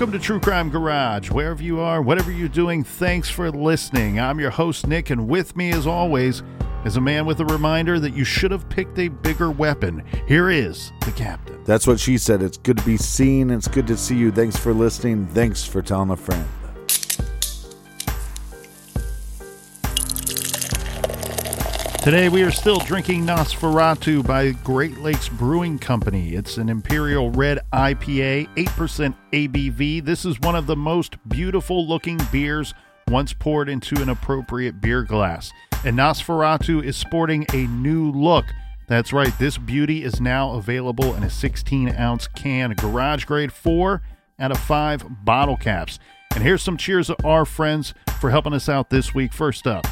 Welcome to True Crime Garage. Wherever you are, whatever you're doing, thanks for listening. I'm your host, Nick, and with me, as always, is a man with a reminder that you should have picked a bigger weapon. Here is the captain. That's what she said. It's good to be seen. It's good to see you. Thanks for listening. Thanks for telling a friend. Today we are still drinking Nosferatu by Great Lakes Brewing Company. It's an Imperial Red IPA, 8% ABV. This is one of the most beautiful looking beers once poured into an appropriate beer glass. And Nosferatu is sporting a new look. That's right, this beauty is now available in a 16 ounce can, garage grade 4 out of 5 bottle caps. And here's some cheers to our friends for helping us out this week. First up,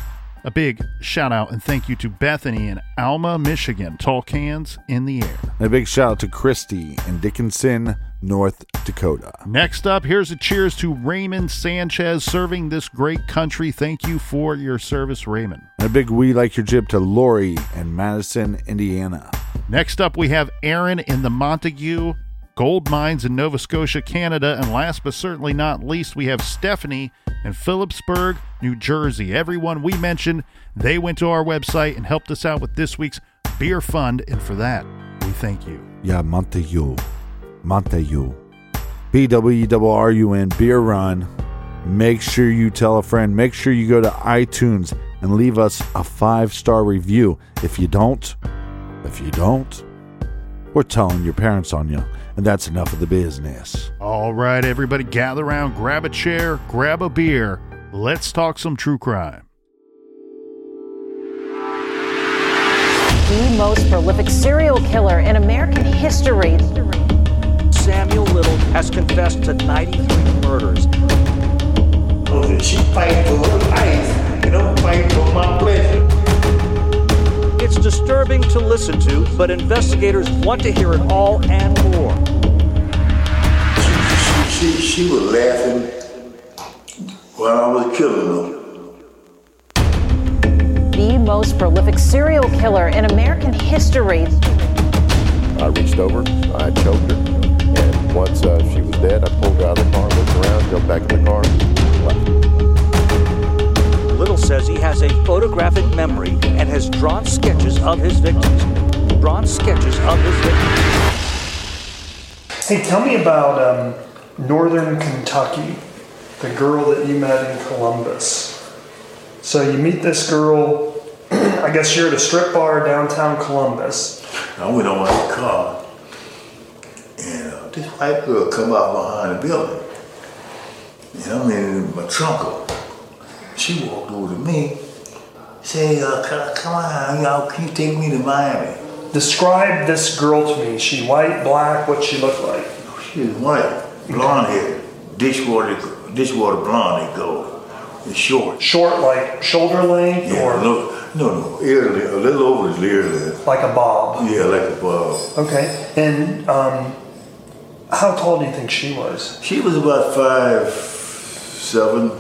a big shout out and thank you to Bethany in Alma, Michigan. Tall cans in the air. And a big shout out to Christy in Dickinson, North Dakota. Next up, here's a cheers to Raymond Sanchez serving this great country. Thank you for your service, Raymond. And a big we like your jib to Lori in Madison, Indiana. Next up, we have Aaron in the Montague gold mines in Nova Scotia, Canada. And last but certainly not least, we have Stephanie in Phillipsburg, New Jersey. Everyone we mentioned, they went to our website and helped us out with this week's beer fund. And for that, we thank you. Yeah, Montague. Montague. B W E R U N, beer run. Make sure you tell a friend. Make sure you go to iTunes and leave us a five star review. If you don't, if you don't, we're telling your parents on you. And that's enough of the business. All right, everybody, gather around, grab a chair, grab a beer. Let's talk some true crime. The most prolific serial killer in American history. Samuel Little has confessed to 93 murders. Oh, She fight for her life, you know, fight for my pleasure. It's disturbing to listen to, but investigators want to hear it all and more. She, she, she was laughing while I was killing her. The most prolific serial killer in American history. I reached over, I choked her, and once uh, she was dead, I pulled her out of the car, looked around, jumped back in the car, left. Little says he has a photographic memory and has drawn sketches of his victims. Drawn sketches of his victims. Hey, tell me about um, Northern Kentucky, the girl that you met in Columbus. So you meet this girl, I guess you're at a strip bar downtown Columbus. I went on my car, and uh, this white girl come out behind the building. And I'm in my trunk. She walked over to me, say, uh, come come on, y'all, can you take me to Miami? Describe this girl to me. She white, black, what she look like? She was white, blonde hair, dishwater, dishwater blonde, they go. It's short. Short, like shoulder length, Yeah, or no, no, no, ear length, a little over his ear length. like a bob. Yeah, like a bob. Okay. And um, how tall do you think she was? She was about five, seven.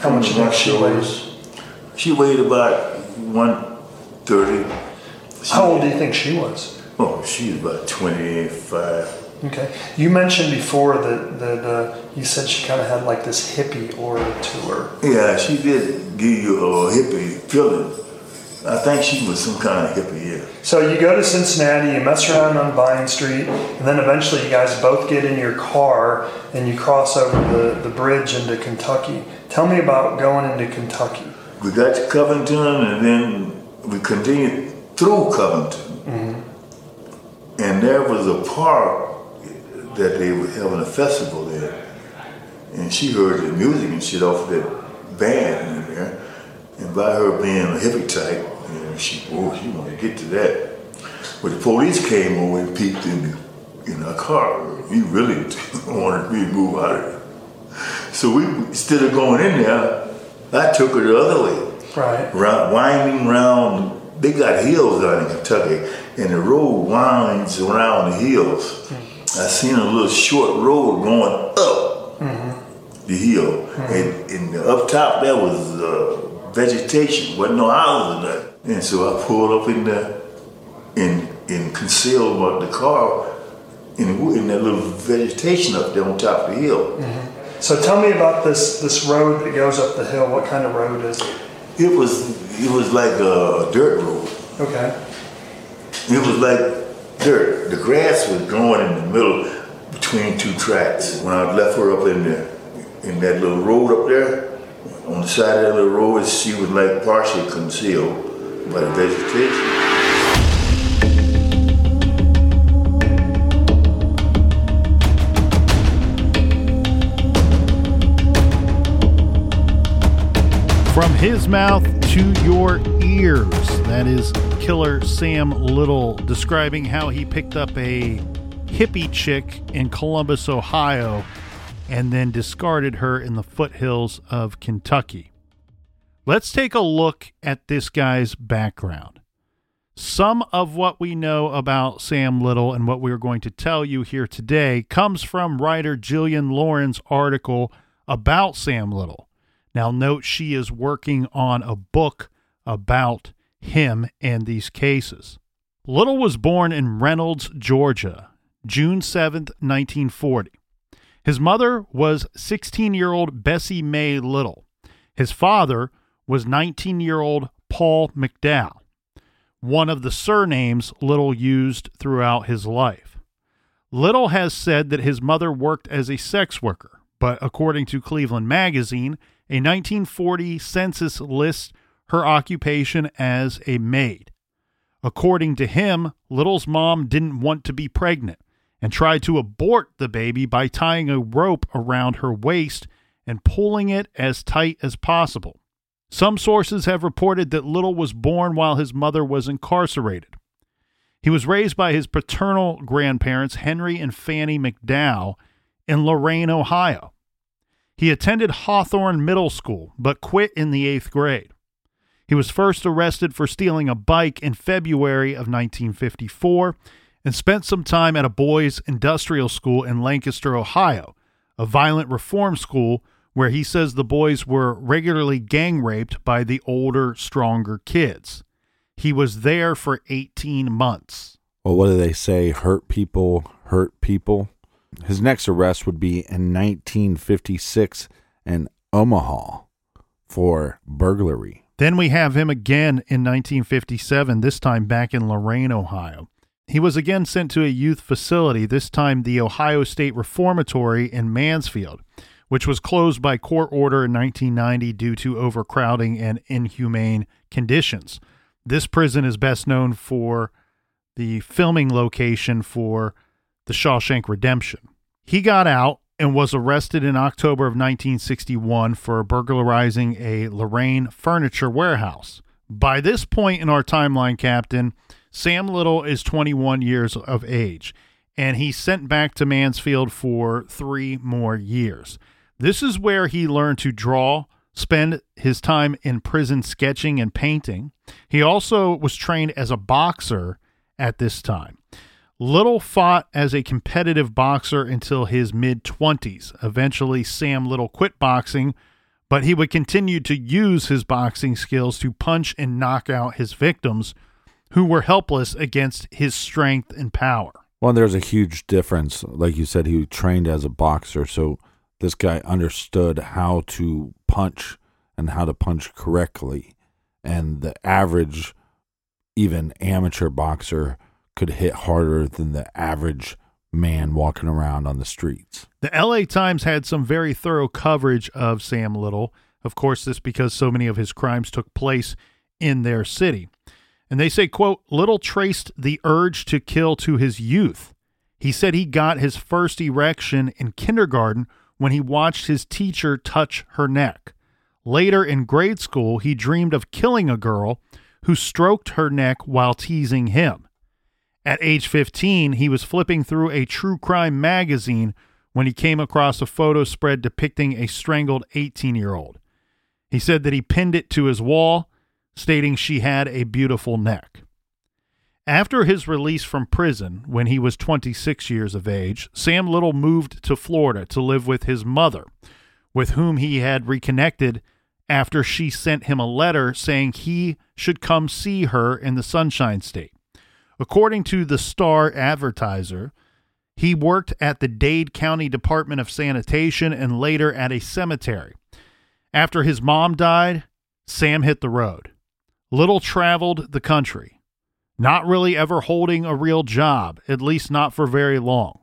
How much think she weighs? She weighed about one thirty. How old do you think she was? Oh, she was about twenty-five. Okay. You mentioned before that that uh, you said she kind of had like this hippie aura to her. Yeah, she did give you a hippie feeling. I think she was some kind of hippie, yeah. So you go to Cincinnati, you mess around on Vine Street, and then eventually you guys both get in your car and you cross over the, the bridge into Kentucky. Tell me about going into Kentucky. We got to Covington and then we continued through Covington. Mm-hmm. And there was a park that they were having a festival there. And she heard the music and shit off of that band in there. And by her being a hippie type, you know, she, oh, she wanted to get to that. But the police came over and peeped in, the, in our car. We really wanted me to move out of there. So we, instead of going in there, I took her the other way Right. round, winding round. They got hills down in Kentucky, and the road winds around the hills. Mm-hmm. I seen a little short road going up mm-hmm. the hill, mm-hmm. and, and up top there was uh, vegetation, wasn't no houses or nothing. And so I pulled up in there in in concealed the car in, in that little vegetation up there on top of the hill. So tell me about this this road that goes up the hill. What kind of road is it? It was it was like a dirt road. Okay. It was like dirt. The grass was growing in the middle between two tracks. When I left her up in the in that little road up there, on the side of that little road, she was like partially concealed by the vegetation. His mouth to your ears. That is Killer Sam Little describing how he picked up a hippie chick in Columbus, Ohio, and then discarded her in the foothills of Kentucky. Let's take a look at this guy's background. Some of what we know about Sam Little and what we're going to tell you here today comes from writer Jillian Lauren's article about Sam Little. Now, note she is working on a book about him and these cases. Little was born in Reynolds, Georgia, June 7th, 1940. His mother was 16 year old Bessie Mae Little. His father was 19 year old Paul McDowell, one of the surnames Little used throughout his life. Little has said that his mother worked as a sex worker, but according to Cleveland Magazine, a 1940 census lists her occupation as a maid. According to him, Little's mom didn't want to be pregnant and tried to abort the baby by tying a rope around her waist and pulling it as tight as possible. Some sources have reported that Little was born while his mother was incarcerated. He was raised by his paternal grandparents, Henry and Fanny McDowell, in Lorain, Ohio. He attended Hawthorne Middle School, but quit in the eighth grade. He was first arrested for stealing a bike in February of 1954 and spent some time at a boys' industrial school in Lancaster, Ohio, a violent reform school where he says the boys were regularly gang raped by the older, stronger kids. He was there for 18 months. Well, what do they say? Hurt people, hurt people. His next arrest would be in 1956 in Omaha for burglary. Then we have him again in 1957, this time back in Lorain, Ohio. He was again sent to a youth facility, this time the Ohio State Reformatory in Mansfield, which was closed by court order in 1990 due to overcrowding and inhumane conditions. This prison is best known for the filming location for The Shawshank Redemption. He got out and was arrested in October of 1961 for burglarizing a Lorain furniture warehouse. By this point in our timeline, Captain, Sam Little is 21 years of age, and he's sent back to Mansfield for three more years. This is where he learned to draw, spend his time in prison sketching and painting. He also was trained as a boxer at this time. Little fought as a competitive boxer until his mid 20s. Eventually, Sam Little quit boxing, but he would continue to use his boxing skills to punch and knock out his victims who were helpless against his strength and power. Well, there's a huge difference. Like you said, he trained as a boxer, so this guy understood how to punch and how to punch correctly. And the average, even amateur boxer, could hit harder than the average man walking around on the streets. The LA Times had some very thorough coverage of Sam Little. Of course, this because so many of his crimes took place in their city. And they say, quote, Little traced the urge to kill to his youth. He said he got his first erection in kindergarten when he watched his teacher touch her neck. Later in grade school, he dreamed of killing a girl who stroked her neck while teasing him. At age 15, he was flipping through a true crime magazine when he came across a photo spread depicting a strangled 18 year old. He said that he pinned it to his wall stating she had a beautiful neck. After his release from prison, when he was 26 years of age, Sam Little moved to Florida to live with his mother, with whom he had reconnected after she sent him a letter saying he should come see her in the Sunshine State. According to the Star Advertiser, he worked at the Dade County Department of Sanitation and later at a cemetery. After his mom died, Sam hit the road. Little traveled the country, not really ever holding a real job, at least not for very long.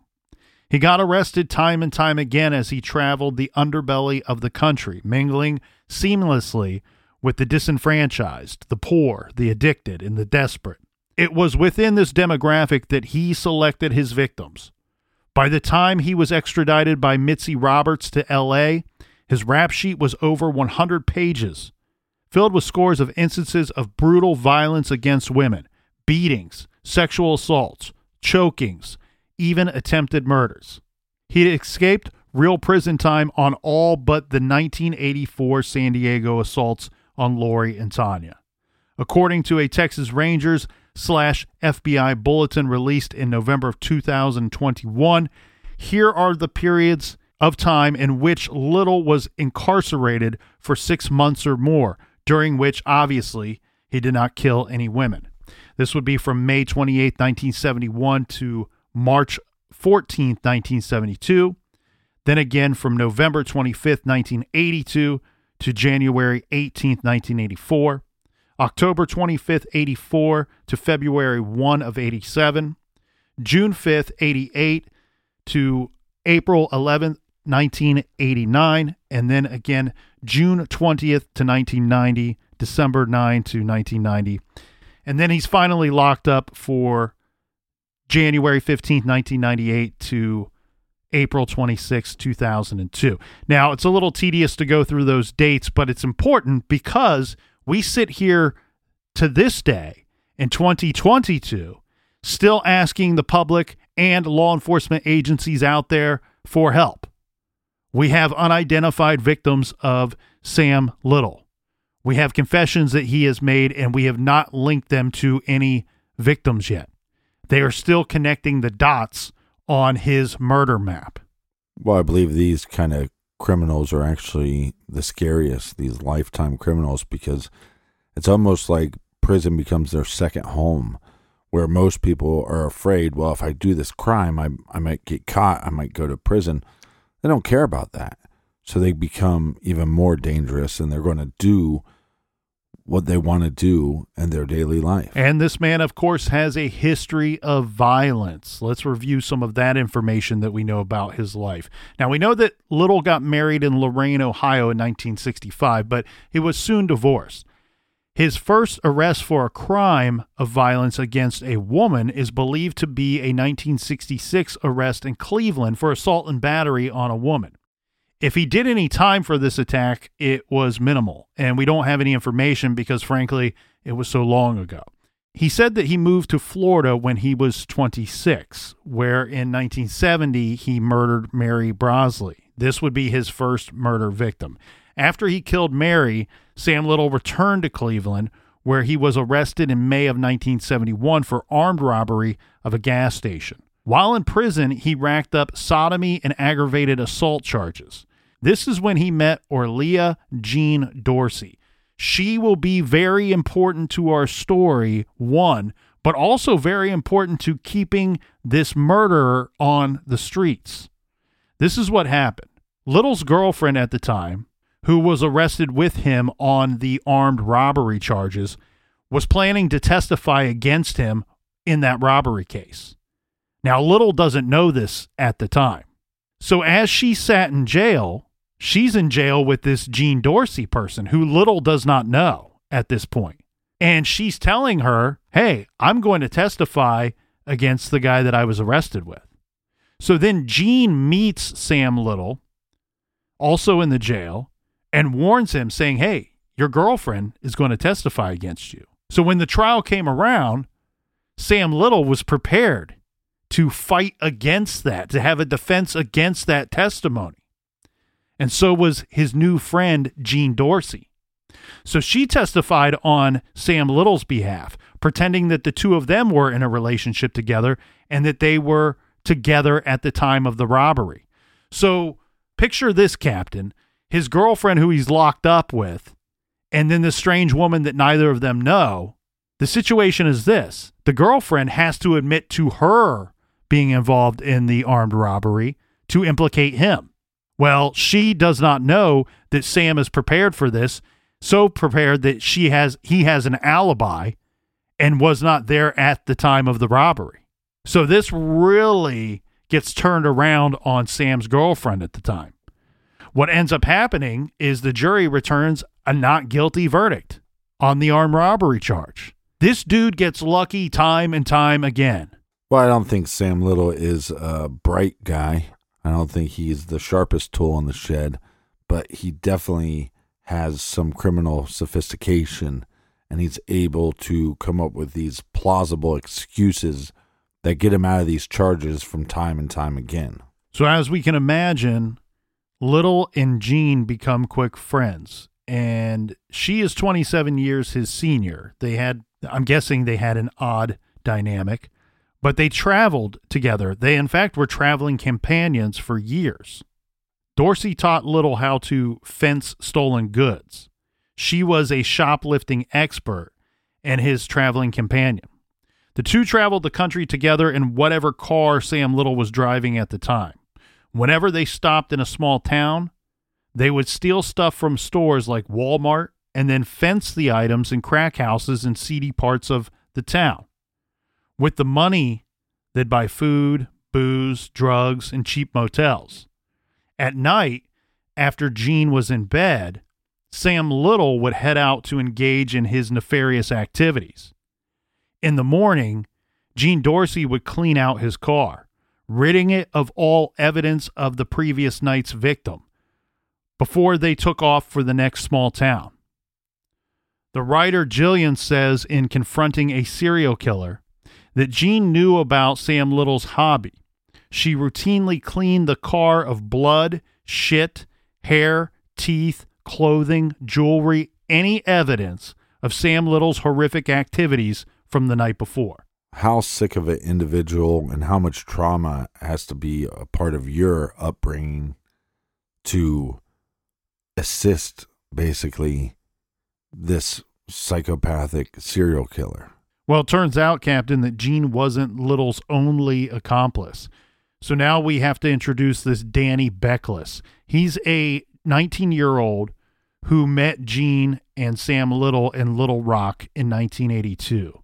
He got arrested time and time again as he traveled the underbelly of the country, mingling seamlessly with the disenfranchised, the poor, the addicted, and the desperate. It was within this demographic that he selected his victims. By the time he was extradited by Mitzi Roberts to LA, his rap sheet was over 100 pages filled with scores of instances of brutal violence against women, beatings, sexual assaults, chokings, even attempted murders. He escaped real prison time on all but the 1984 San Diego assaults on Lori and Tanya. According to a Texas Rangers slash FBI bulletin released in November of 2021, here are the periods of time in which Little was incarcerated for six months or more, during which obviously he did not kill any women. This would be from May 28, 1971 to March 14, 1972. Then again from November 25, 1982 to January 18, 1984. October 25th, 84 to February 1 of 87. June 5th, 88 to April 11th, 1989, and then again June 20th to 1990, December 9 to 1990. And then he's finally locked up for January 15th, 1998 to April 26, 2002. Now, it's a little tedious to go through those dates, but it's important because we sit here to this day in 2022 still asking the public and law enforcement agencies out there for help. We have unidentified victims of Sam Little. We have confessions that he has made, and we have not linked them to any victims yet. They are still connecting the dots on his murder map. Well, I believe these kind of criminals are actually the scariest, these lifetime criminals, because it's almost like prison becomes their second home, where most people are afraid, well, if I do this crime, I, I might get caught, I might go to prison. They don't care about that. So they become even more dangerous and they're going to do what they want to do in their daily life. And this man, of course, has a history of violence. Let's review some of that information that we know about his life. Now, we know that Little got married in Lorain, Ohio in 1965, but he was soon divorced. His first arrest for a crime of violence against a woman is believed to be a 1966 arrest in Cleveland for assault and battery on a woman. If he did any time for this attack, it was minimal, and we don't have any information because, frankly, it was so long ago. He said that he moved to Florida when he was 26, where in 1970 he murdered Mary Brosley. This would be his first murder victim. After he killed Mary, Sam Little returned to Cleveland, where he was arrested in May of 1971 for armed robbery of a gas station. While in prison, he racked up sodomy and aggravated assault charges. This is when he met Orlia Jean Dorsey. She will be very important to our story, one, but also very important to keeping this murderer on the streets. This is what happened. Little's girlfriend at the time, who was arrested with him on the armed robbery charges, was planning to testify against him in that robbery case. Now, Little doesn't know this at the time. So, as she sat in jail, she's in jail with this Jean Dorsey person who Little does not know at this point. And she's telling her, hey, I'm going to testify against the guy that I was arrested with. So then Jean meets Sam Little, also in the jail, and warns him, saying, hey, your girlfriend is going to testify against you. So when the trial came around, Sam Little was prepared to fight against that, to have a defense against that testimony. And so was his new friend, Jean Dorsey. So she testified on Sam Little's behalf, pretending that the two of them were in a relationship together and that they were together at the time of the robbery. So picture this, Captain his girlfriend, who he's locked up with, and then the strange woman that neither of them know. The situation is this the girlfriend has to admit to her being involved in the armed robbery to implicate him. Well, she does not know that Sam is prepared for this, so prepared that she has he has an alibi and was not there at the time of the robbery. So this really gets turned around on Sam's girlfriend at the time. What ends up happening is the jury returns a not guilty verdict on the armed robbery charge. This dude gets lucky time and time again. Well, I don't think Sam Little is a bright guy. I don't think he's the sharpest tool in the shed, but he definitely has some criminal sophistication and he's able to come up with these plausible excuses that get him out of these charges from time and time again. So, as we can imagine, Little and Jean become quick friends, and she is 27 years his senior. They had, I'm guessing, they had an odd dynamic but they traveled together. They, in fact, were traveling companions for years. Dorsey taught Little how to fence stolen goods. She was a shoplifting expert and his traveling companion. The two traveled the country together in whatever car Sam Little was driving at the time. Whenever they stopped in a small town, they would steal stuff from stores like Walmart and then fence the items in crack houses in seedy parts of the town. With the money, they'd buy food, booze, drugs, and cheap motels. At night, after Jean was in bed, Sam Little would head out to engage in his nefarious activities. In the morning, Jean Dorsey would clean out his car, ridding it of all evidence of the previous night's victim, before they took off for the next small town. The writer Jillian says in Confronting a Serial Killer that Jean knew about Sam Little's hobby. She routinely cleaned the car of blood, shit, hair, teeth, clothing, jewelry, any evidence of Sam Little's horrific activities from the night before. How sick of an individual and how much trauma has to be a part of your upbringing to assist basically this psychopathic serial killer. Well, it turns out, Captain, that Jean wasn't Little's only accomplice. So now we have to introduce this Danny Beckless. He's a 19 year old who met Jean and Sam Little in Little Rock in 1982.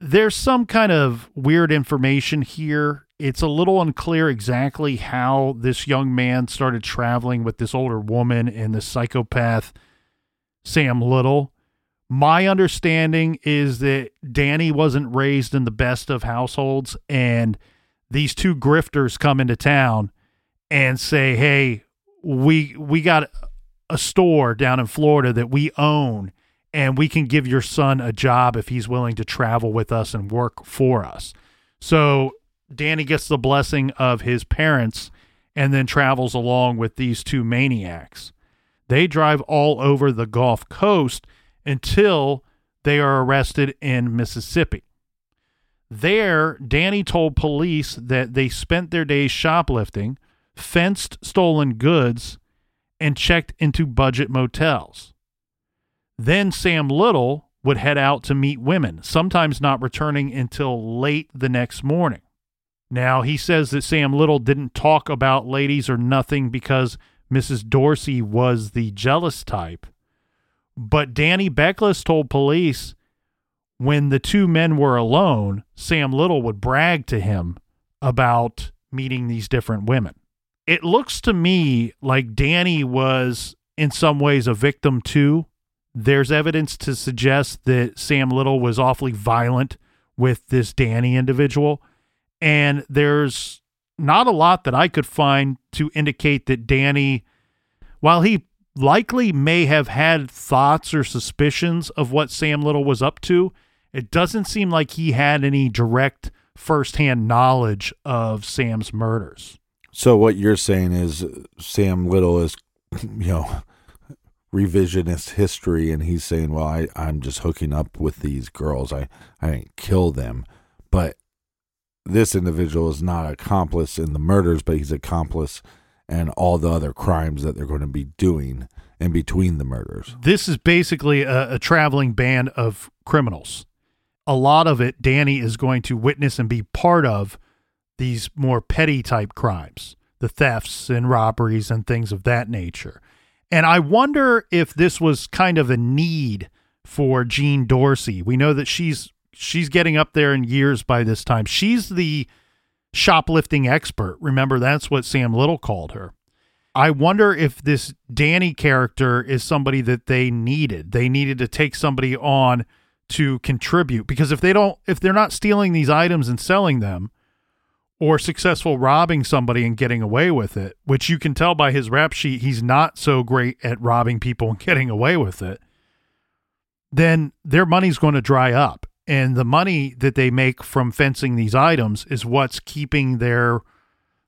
There's some kind of weird information here. It's a little unclear exactly how this young man started traveling with this older woman and the psychopath Sam Little. My understanding is that Danny wasn't raised in the best of households, and these two grifters come into town and say, "Hey, we we got a store down in Florida that we own, and we can give your son a job if he's willing to travel with us and work for us." So Danny gets the blessing of his parents, and then travels along with these two maniacs. They drive all over the Gulf Coast until they are arrested in Mississippi. There, Danny told police that they spent their days shoplifting, fenced stolen goods, and checked into budget motels. Then Sam Little would head out to meet women, sometimes not returning until late the next morning. Now, he says that Sam Little didn't talk about ladies or nothing because Mrs. Dorsey was the jealous type. But Danny Beckless told police when the two men were alone, Sam Little would brag to him about meeting these different women. It looks to me like Danny was, in some ways, a victim too. There's evidence to suggest that Sam Little was awfully violent with this Danny individual. And there's not a lot that I could find to indicate that Danny, while he likely may have had thoughts or suspicions of what Sam Little was up to, it doesn't seem like he had any direct firsthand knowledge of Sam's murders. So what you're saying is Sam Little is, you know, revisionist history, and he's saying, "Well, I, I'm just hooking up with these girls. I I didn't kill them, but this individual is not accomplice in the murders, but he's accomplice and all the other crimes that they're going to be doing in between the murders. This is basically a, a traveling band of criminals. A lot of it, Danny is going to witness and be part of these more petty type crimes, the thefts and robberies and things of that nature. And I wonder if this was kind of a need for Jean Dorsey. We know that she's she's getting up there in years by this time. She's the shoplifting expert. Remember, that's what Sam Little called her. I wonder if this Danny character is somebody that they needed. They needed to take somebody on to contribute because if they don't if they're not stealing these items and selling them or successful robbing somebody and getting away with it, which you can tell by his rap sheet he's not so great at robbing people and getting away with it, then their money's going to dry up and the money that they make from fencing these items is what's keeping their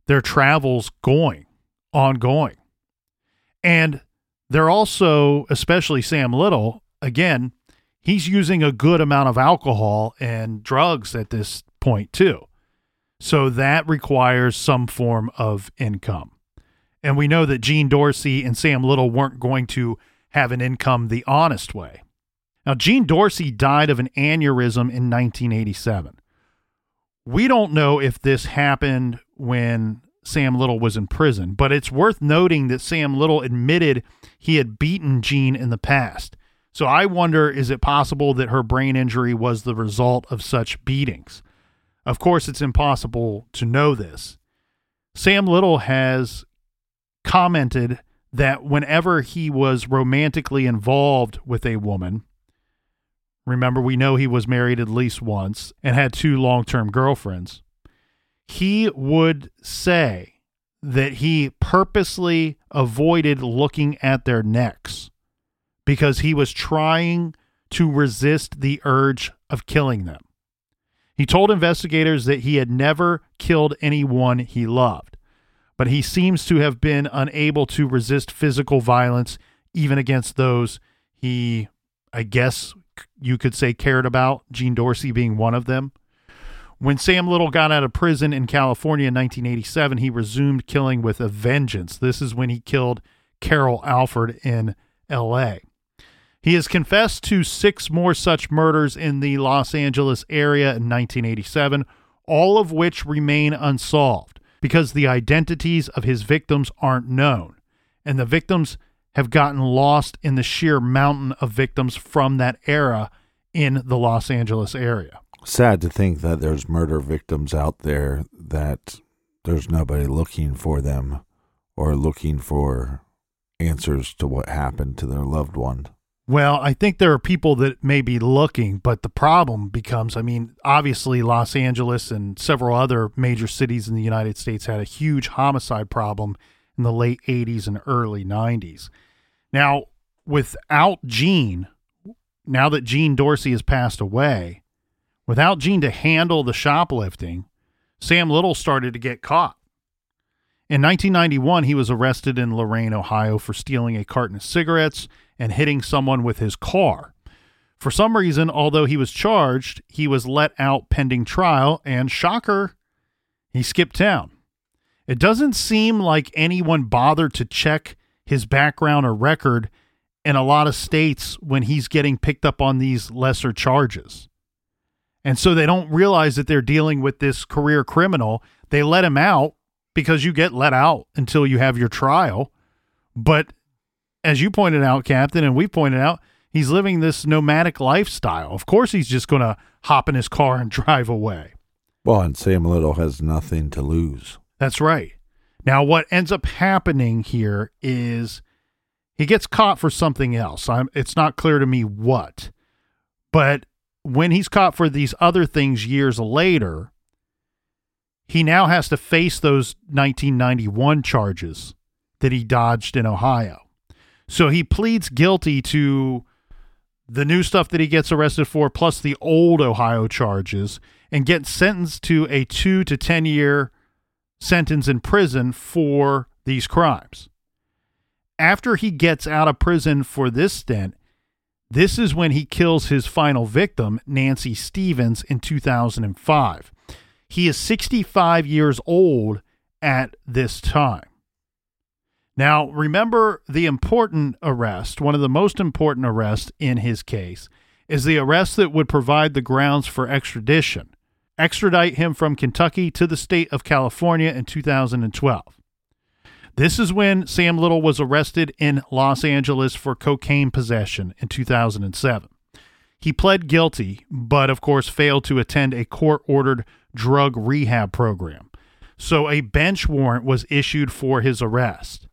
their travels going ongoing. And they're also especially sam little again he's using a good amount of alcohol and drugs at this point too. So that requires some form of income. And we know that jean dorsey and sam little weren't going to have an income the honest way now, Jean Dorsey died of an aneurysm in 1987. We don't know if this happened when Sam Little was in prison, but it's worth noting that Sam Little admitted he had beaten Jean in the past. So I wonder is it possible that her brain injury was the result of such beatings? Of course, it's impossible to know this. Sam Little has commented that whenever he was romantically involved with a woman, Remember, we know he was married at least once and had two long term girlfriends. He would say that he purposely avoided looking at their necks because he was trying to resist the urge of killing them. He told investigators that he had never killed anyone he loved, but he seems to have been unable to resist physical violence even against those he, I guess, you could say cared about, Jean Dorsey being one of them. When Sam Little got out of prison in California in 1987, he resumed killing with a vengeance. This is when he killed Carol Alford in LA. He has confessed to six more such murders in the Los Angeles area in 1987, all of which remain unsolved because the identities of his victims aren't known. And the victims have gotten lost in the sheer mountain of victims from that era in the Los Angeles area. Sad to think that there's murder victims out there that there's nobody looking for them or looking for answers to what happened to their loved one. Well, I think there are people that may be looking, but the problem becomes I mean, obviously, Los Angeles and several other major cities in the United States had a huge homicide problem in the late 80s and early 90s. Now, without Jean, now that Jean Dorsey has passed away, without Jean to handle the shoplifting, Sam Little started to get caught. In 1991, he was arrested in Lorain, Ohio for stealing a carton of cigarettes and hitting someone with his car. For some reason, although he was charged, he was let out pending trial, and shocker, he skipped town. It doesn't seem like anyone bothered to check his background or record in a lot of states when he's getting picked up on these lesser charges. And so they don't realize that they're dealing with this career criminal. They let him out because you get let out until you have your trial. But as you pointed out, Captain, and we pointed out, he's living this nomadic lifestyle. Of course, he's just going to hop in his car and drive away. Well, and Sam Little has nothing to lose. That's right. Now, what ends up happening here is he gets caught for something else. I'm, it's not clear to me what, but when he's caught for these other things years later, he now has to face those 1991 charges that he dodged in Ohio. So he pleads guilty to the new stuff that he gets arrested for, plus the old Ohio charges, and gets sentenced to a two to 10 year sentence in prison for these crimes. After he gets out of prison for this stint, this is when he kills his final victim, Nancy Stevens, in 2005. He is 65 years old at this time. Now, remember the important arrest, one of the most important arrests in his case, is the arrest that would provide the grounds for extradition, extradite him from Kentucky to the state of California in 2012. This is when Sam Little was arrested in Los Angeles for cocaine possession in 2007. He pled guilty, but of course failed to attend a court ordered drug rehab program. So a bench warrant was issued for his arrest.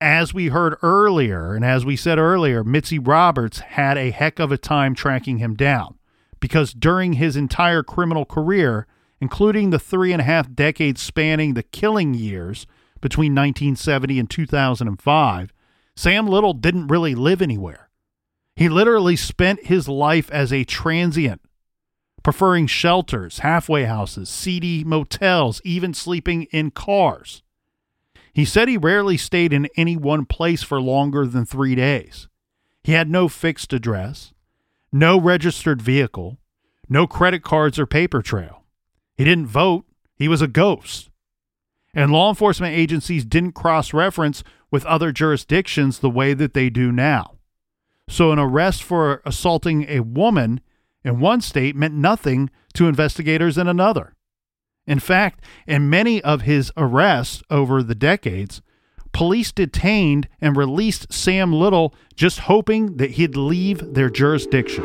As we heard earlier, and as we said earlier, Mitzi Roberts had a heck of a time tracking him down because during his entire criminal career, including the three and a half decades spanning the killing years, between 1970 and 2005, Sam Little didn't really live anywhere. He literally spent his life as a transient, preferring shelters, halfway houses, seedy motels, even sleeping in cars. He said he rarely stayed in any one place for longer than three days. He had no fixed address, no registered vehicle, no credit cards or paper trail. He didn't vote. He was a ghost and law enforcement agencies didn't cross reference with other jurisdictions the way that they do now. So, an arrest for assaulting a woman in one state meant nothing to investigators in another. In fact, in many of his arrests over the decades, police detained and released Sam Little just hoping that he'd leave their jurisdiction.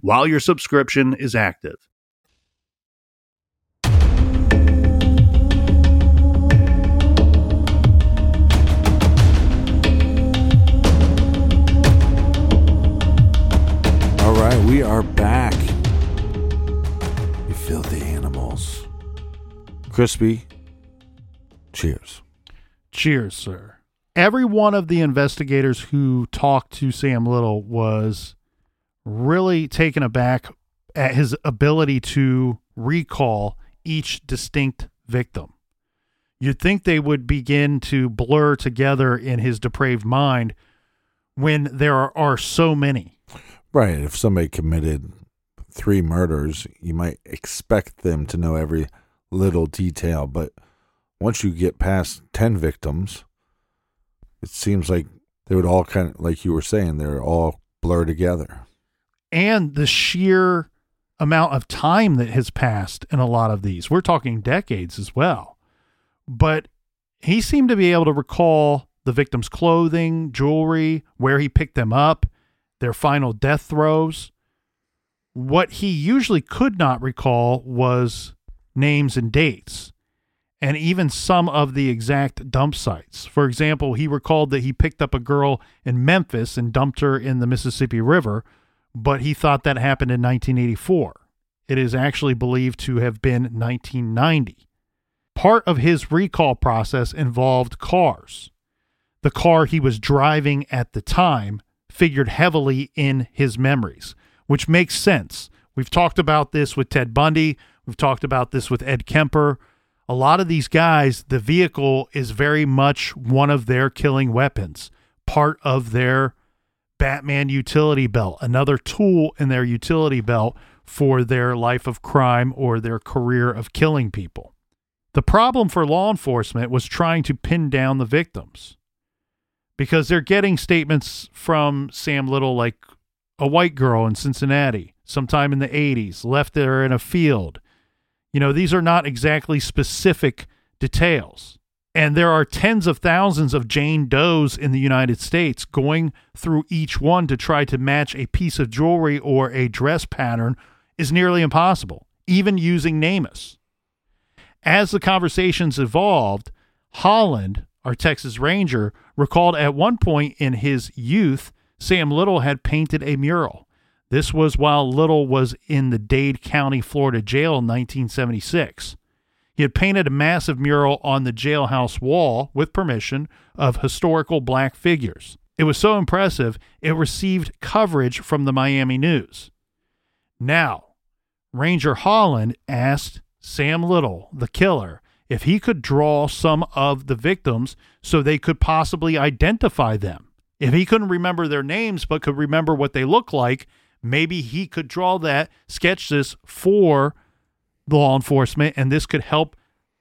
while your subscription is active. All right, we are back. You filthy animals. Crispy, cheers. Cheers, sir. Every one of the investigators who talked to Sam Little was really taken aback at his ability to recall each distinct victim. You'd think they would begin to blur together in his depraved mind when there are, are so many. Right. If somebody committed three murders, you might expect them to know every little detail. But once you get past 10 victims, it seems like they would all kind of, like you were saying, they're all blur together. And the sheer amount of time that has passed in a lot of these. We're talking decades as well. But he seemed to be able to recall the victim's clothing, jewelry, where he picked them up, their final death throes. What he usually could not recall was names and dates, and even some of the exact dump sites. For example, he recalled that he picked up a girl in Memphis and dumped her in the Mississippi River, but he thought that happened in 1984. It is actually believed to have been 1990. Part of his recall process involved cars. The car he was driving at the time figured heavily in his memories, which makes sense. We've talked about this with Ted Bundy. We've talked about this with Ed Kemper. A lot of these guys, the vehicle is very much one of their killing weapons, part of their Batman utility belt, another tool in their utility belt for their life of crime or their career of killing people. The problem for law enforcement was trying to pin down the victims because they're getting statements from Sam Little like a white girl in Cincinnati sometime in the 80s left there in a field. You know, these are not exactly specific details. And there are tens of thousands of Jane Does in the United States going through each one to try to match a piece of jewelry or a dress pattern is nearly impossible, even using NamUs. As the conversations evolved, Holland, our Texas Ranger, recalled at one point in his youth, Sam Little had painted a mural. This was while Little was in the Dade County, Florida jail in 1976. He had painted a massive mural on the jailhouse wall with permission of historical black figures. It was so impressive, it received coverage from the Miami News. Now, Ranger Holland asked Sam Little, the killer, if he could draw some of the victims so they could possibly identify them. If he couldn't remember their names but could remember what they look like, maybe he could draw that, sketch this for law enforcement, and this could help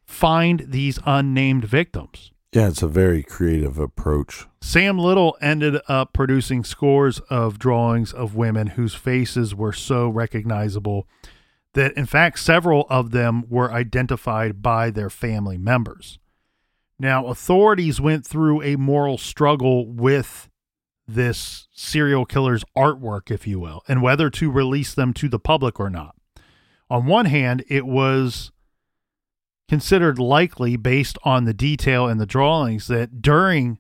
find these unnamed victims. Yeah, it's a very creative approach. Sam Little ended up producing scores of drawings of women whose faces were so recognizable that in fact several of them were identified by their family members. Now, authorities went through a moral struggle with this serial killer's artwork, if you will, and whether to release them to the public or not. On one hand, it was considered likely based on the detail in the drawings that during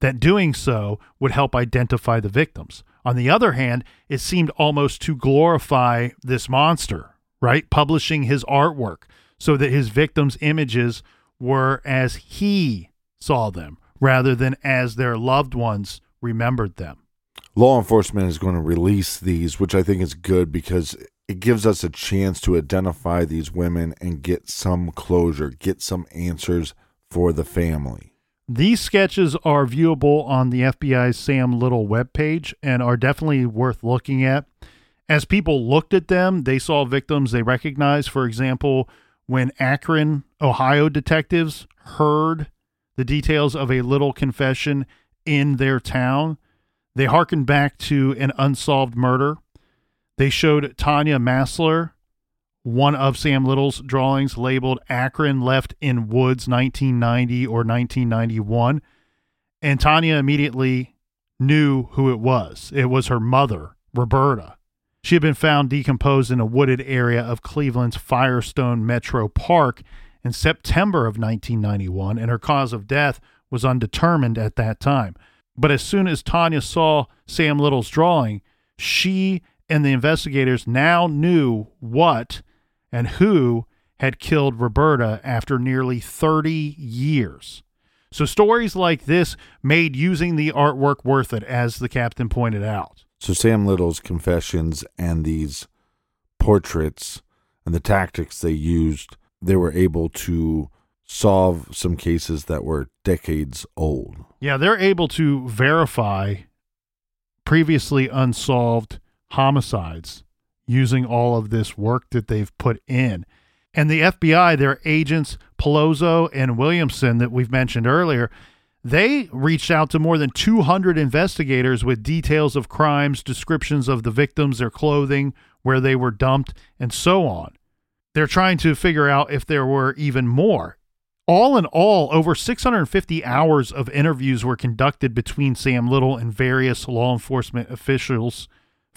that doing so would help identify the victims. On the other hand, it seemed almost to glorify this monster, right? Publishing his artwork so that his victims' images were as he saw them rather than as their loved ones remembered them. Law enforcement is going to release these, which I think is good because it gives us a chance to identify these women and get some closure, get some answers for the family. These sketches are viewable on the FBI's Sam Little webpage and are definitely worth looking at. As people looked at them, they saw victims they recognized. For example, when Akron, Ohio detectives heard the details of a little confession in their town, they harkened back to an unsolved murder. They showed Tanya Massler one of Sam Little's drawings labeled Akron left in woods 1990 or 1991. And Tanya immediately knew who it was. It was her mother, Roberta. She had been found decomposed in a wooded area of Cleveland's Firestone Metro Park in September of 1991, and her cause of death was undetermined at that time. But as soon as Tanya saw Sam Little's drawing, she and the investigators now knew what and who had killed Roberta after nearly 30 years. So stories like this made using the artwork worth it, as the captain pointed out. So Sam Little's confessions and these portraits and the tactics they used, they were able to solve some cases that were decades old. Yeah, they're able to verify previously unsolved homicides using all of this work that they've put in. And the FBI, their agents, Pelosso and Williamson, that we've mentioned earlier, they reached out to more than 200 investigators with details of crimes, descriptions of the victims, their clothing, where they were dumped, and so on. They're trying to figure out if there were even more. All in all, over 650 hours of interviews were conducted between Sam Little and various law enforcement officials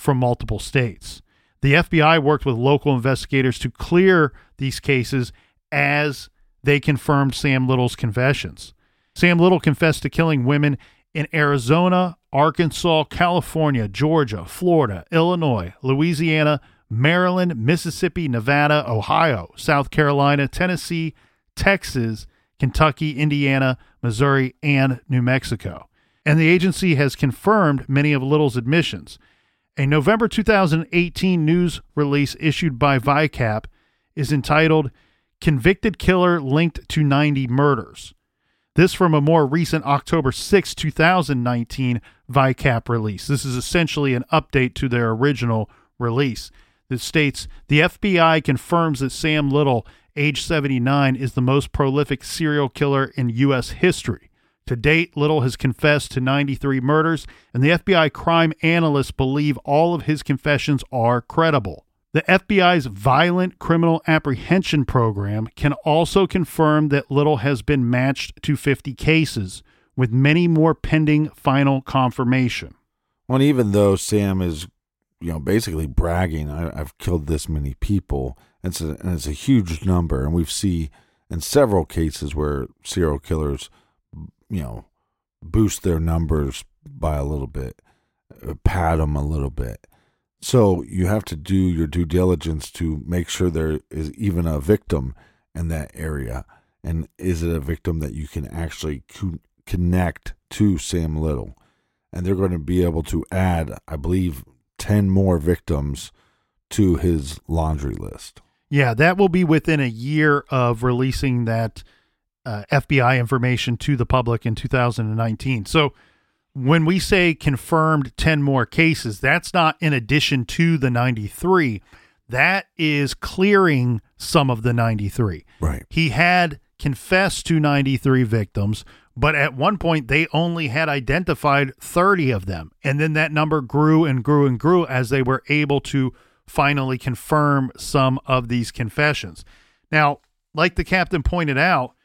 from multiple states. The FBI worked with local investigators to clear these cases as they confirmed Sam Little's confessions. Sam Little confessed to killing women in Arizona, Arkansas, California, Georgia, Florida, Illinois, Louisiana, Maryland, Mississippi, Nevada, Ohio, South Carolina, Tennessee, Texas, Kentucky, Indiana, Missouri, and New Mexico. And the agency has confirmed many of Little's admissions. A November 2018 news release issued by VICAP is entitled Convicted Killer Linked to 90 Murders. This from a more recent October 6, 2019 VICAP release. This is essentially an update to their original release that states the FBI confirms that Sam Little, age 79, is the most prolific serial killer in U.S. history. To date, Little has confessed to 93 murders, and the FBI crime analysts believe all of his confessions are credible. The FBI's Violent Criminal Apprehension Program can also confirm that Little has been matched to 50 cases, with many more pending final confirmation. Well, and even though Sam is, you know, basically bragging, I, have killed this many people, it's a, and it's a huge number, and we've seen in several cases where serial killers, you know, boost their numbers by a little bit, uh, pad them a little bit. So you have to do your due diligence to make sure there is even a victim in that area. And is it a victim that you can actually co- connect to Sam Little? And they're going to be able to add, I believe, 10 more victims to his laundry list. Yeah, that will be within a year of releasing that uh, FBI information to the public in 2019. So when we say confirmed 10 more cases, that's not in addition to the 93. That is clearing some of the 93. Right. He had confessed to 93 victims, but at one point they only had identified 30 of them. And then that number grew and grew and grew as they were able to finally confirm some of these confessions. Now, like the captain pointed out,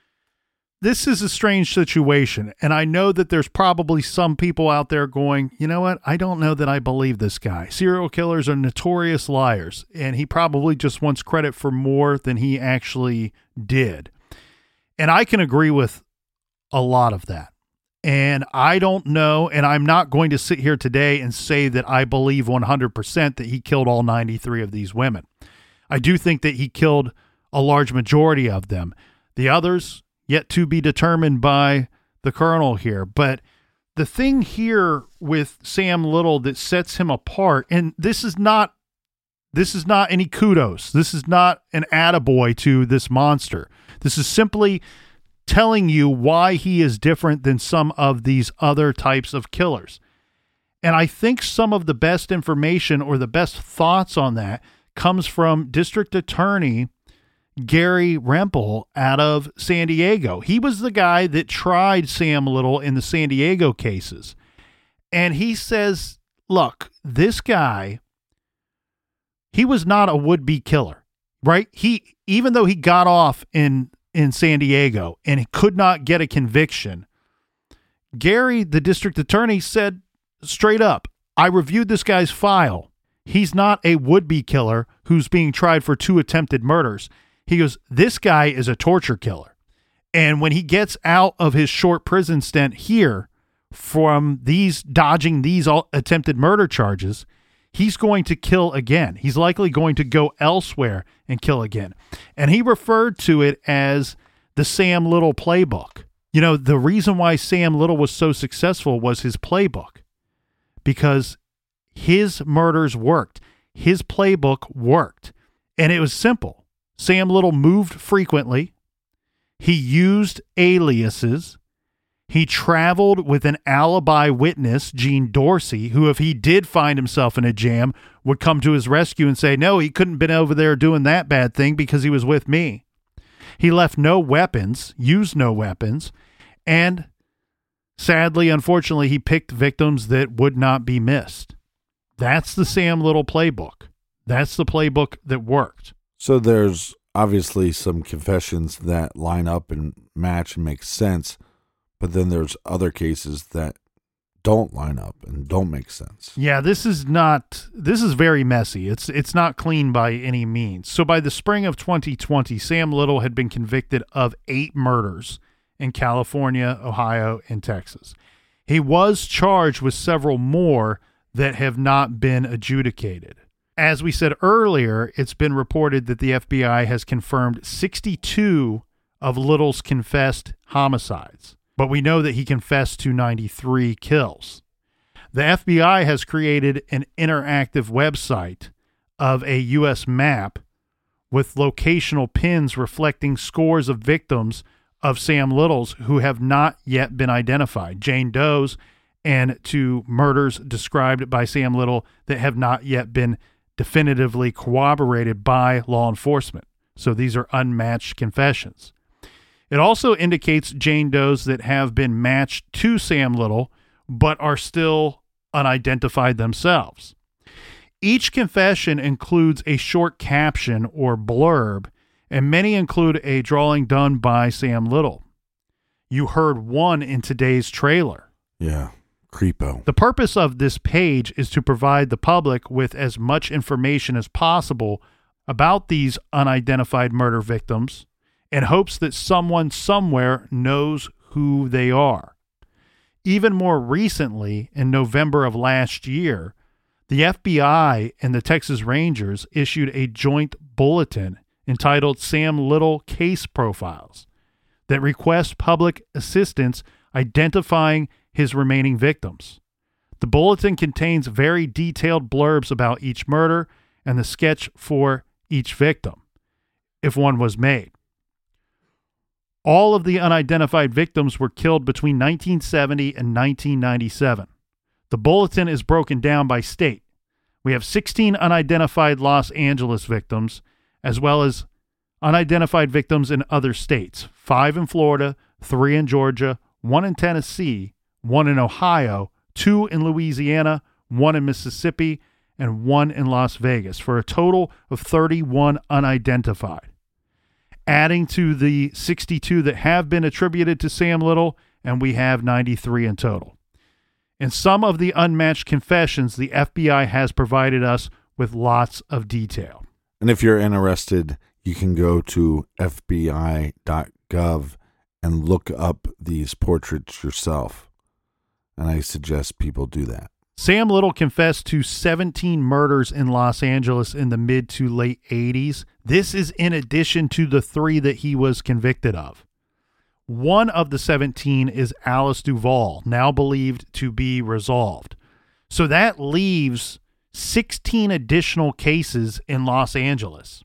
this is a strange situation. And I know that there's probably some people out there going, you know what? I don't know that I believe this guy. Serial killers are notorious liars, and he probably just wants credit for more than he actually did. And I can agree with a lot of that. And I don't know, and I'm not going to sit here today and say that I believe 100% that he killed all 93 of these women. I do think that he killed a large majority of them. The others, yet to be determined by the colonel here. But the thing here with Sam Little that sets him apart, and this is not this is not any kudos. This is not an attaboy to this monster. This is simply telling you why he is different than some of these other types of killers. And I think some of the best information or the best thoughts on that comes from District Attorney Gary Rempel out of San Diego. He was the guy that tried Sam Little in the San Diego cases. And he says, look, this guy, he was not a would be killer, right? He, even though he got off in, in San Diego and he could not get a conviction, Gary, the district attorney, said straight up, I reviewed this guy's file. He's not a would be killer who's being tried for two attempted murders. He goes, This guy is a torture killer. And when he gets out of his short prison stint here from these dodging these attempted murder charges, he's going to kill again. He's likely going to go elsewhere and kill again. And he referred to it as the Sam Little playbook. You know, the reason why Sam Little was so successful was his playbook because his murders worked. His playbook worked. And it was simple. Sam Little moved frequently. He used aliases. He traveled with an alibi witness, Jean Dorsey, who, if he did find himself in a jam, would come to his rescue and say, No, he couldn't have been over there doing that bad thing because he was with me. He left no weapons, used no weapons, and sadly, unfortunately, he picked victims that would not be missed. That's the Sam Little playbook. That's the playbook that worked. So there's obviously some confessions that line up and match and make sense, but then there's other cases that don't line up and don't make sense. Yeah, this is not this is very messy. It's it's not clean by any means. So by the spring of 2020, Sam Little had been convicted of 8 murders in California, Ohio, and Texas. He was charged with several more that have not been adjudicated. As we said earlier, it's been reported that the FBI has confirmed 62 of Little's confessed homicides but we know that he confessed to 93 kills. The FBI has created an interactive website of a U.S. map with locational pins reflecting scores of victims of Sam Little's who have not yet been identified, Jane Doe's, and to murders described by Sam Little that have not yet been definitively corroborated by law enforcement. So these are unmatched confessions. It also indicates Jane Does that have been matched to Sam Little, but are still unidentified themselves. Each confession includes a short caption or blurb, and many include a drawing done by Sam Little. You heard one in today's trailer. Yeah, creepo. The purpose of this page is to provide the public with as much information as possible about these unidentified murder victims and hopes that someone somewhere knows who they are. Even more recently, in November of last year, the FBI and the Texas Rangers issued a joint bulletin entitled Sam Little Case Profiles that requests public assistance identifying his remaining victims. The bulletin contains very detailed blurbs about each murder and the sketch for each victim, if one was made. All of the unidentified victims were killed between 1970 and 1997. The bulletin is broken down by state. We have 16 unidentified Los Angeles victims, as well as unidentified victims in other states five in Florida, three in Georgia, one in Tennessee, one in Ohio, two in Louisiana, one in Mississippi, and one in Las Vegas, for a total of 31 unidentified adding to the 62 that have been attributed to Sam Little, and we have 93 in total. In some of the unmatched confessions, the FBI has provided us with lots of detail. And if you're interested, you can go to FBI.gov and look up these portraits yourself. And I suggest people do that. Sam Little confessed to 17 murders in Los Angeles in the mid to late 80s. This is in addition to the three that he was convicted of. One of the 17 is Alice Duval, now believed to be resolved. So that leaves 16 additional cases in Los Angeles.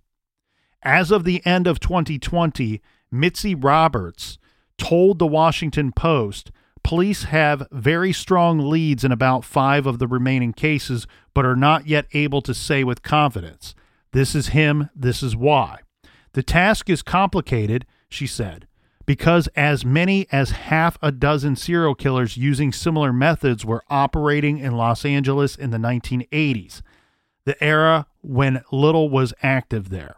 As of the end of 2020, Mitzi Roberts told the Washington Post Police have very strong leads in about five of the remaining cases, but are not yet able to say with confidence, this is him, this is why. The task is complicated, she said, because as many as half a dozen serial killers using similar methods were operating in Los Angeles in the 1980s, the era when Little was active there.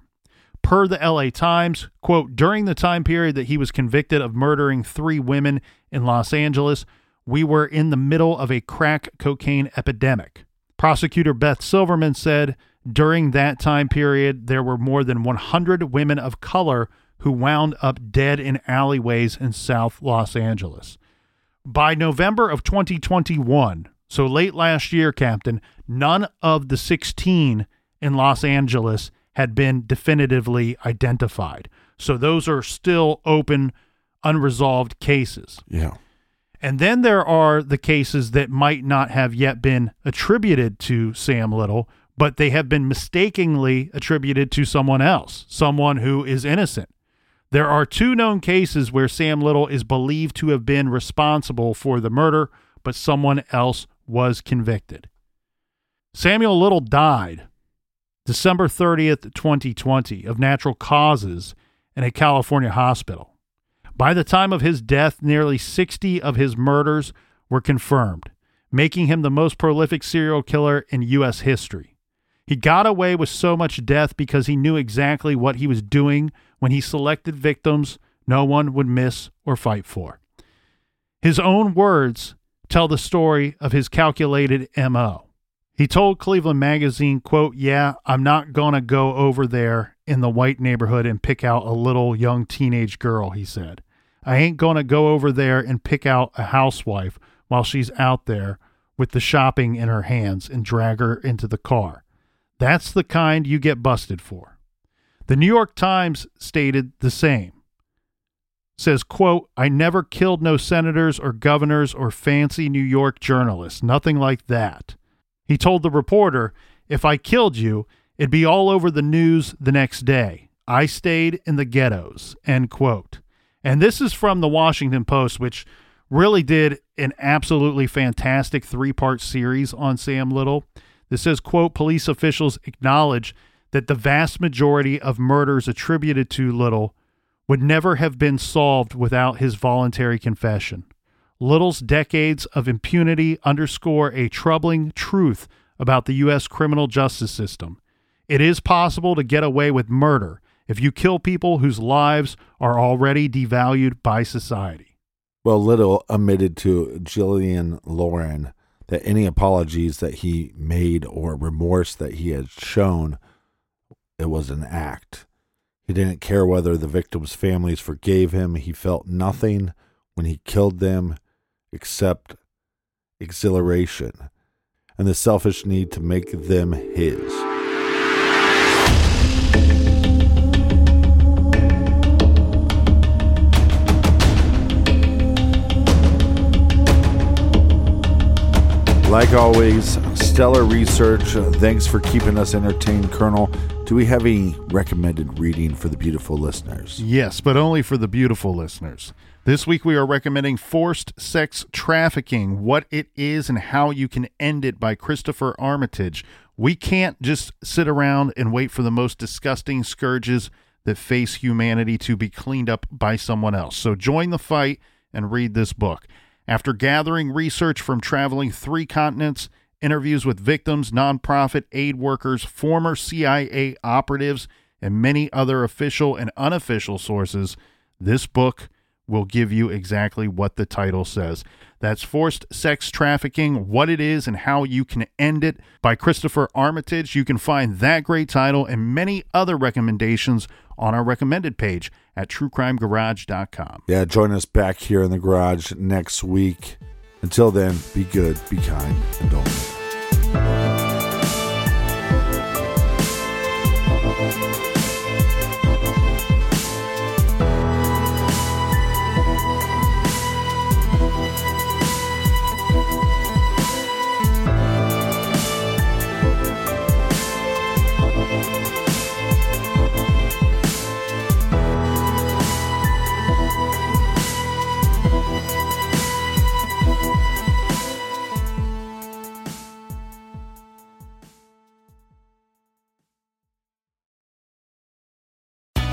Per the LA Times, quote, during the time period that he was convicted of murdering three women in Los Angeles, we were in the middle of a crack cocaine epidemic. Prosecutor Beth Silverman said during that time period, there were more than 100 women of color who wound up dead in alleyways in South Los Angeles. By November of 2021, so late last year, Captain, none of the 16 in Los Angeles had been definitively identified. So those are still open, unresolved cases. Yeah. And then there are the cases that might not have yet been attributed to Sam Little, but they have been mistakenly attributed to someone else, someone who is innocent. There are two known cases where Sam Little is believed to have been responsible for the murder, but someone else was convicted. Samuel Little died December 30th, 2020, of natural causes in a California hospital. By the time of his death, nearly 60 of his murders were confirmed, making him the most prolific serial killer in U.S. history. He got away with so much death because he knew exactly what he was doing when he selected victims no one would miss or fight for. His own words tell the story of his calculated MO. He told Cleveland Magazine, quote, Yeah, I'm not going to go over there in the white neighborhood and pick out a little young teenage girl, he said. I ain't going to go over there and pick out a housewife while she's out there with the shopping in her hands and drag her into the car. That's the kind you get busted for. The New York Times stated the same. Says, quote, I never killed no senators or governors or fancy New York journalists. Nothing like that. He told the reporter, if I killed you, it'd be all over the news the next day. I stayed in the ghettos, end quote. And this is from the Washington Post, which really did an absolutely fantastic three part series on Sam Little. This says, quote, police officials acknowledge that the vast majority of murders attributed to Little would never have been solved without his voluntary confession. Little's decades of impunity underscore a troubling truth about the U.S. criminal justice system. It is possible to get away with murder if you kill people whose lives are already devalued by society. Well, Little admitted to Jillian Lauren that any apologies that he made or remorse that he had shown, it was an act. He didn't care whether the victims' families forgave him. He felt nothing when he killed them except exhilaration and the selfish need to make them his. Like always, stellar research. Uh, thanks for keeping us entertained, Colonel. Do we have any recommended reading for the beautiful listeners? Yes, but only for the beautiful listeners. This week we are recommending Forced Sex Trafficking What It Is and How You Can End It by Christopher Armitage. We can't just sit around and wait for the most disgusting scourges that face humanity to be cleaned up by someone else. So join the fight and read this book. After gathering research from traveling three continents, interviews with victims, nonprofit aid workers, former CIA operatives, and many other official and unofficial sources, this book will give you exactly what the title says. That's Forced Sex Trafficking What It Is and How You Can End It by Christopher Armitage. You can find that great title and many other recommendations on our recommended page at truecrimegarage.com. Yeah, join us back here in the garage next week. Until then, be good, be kind, and don't.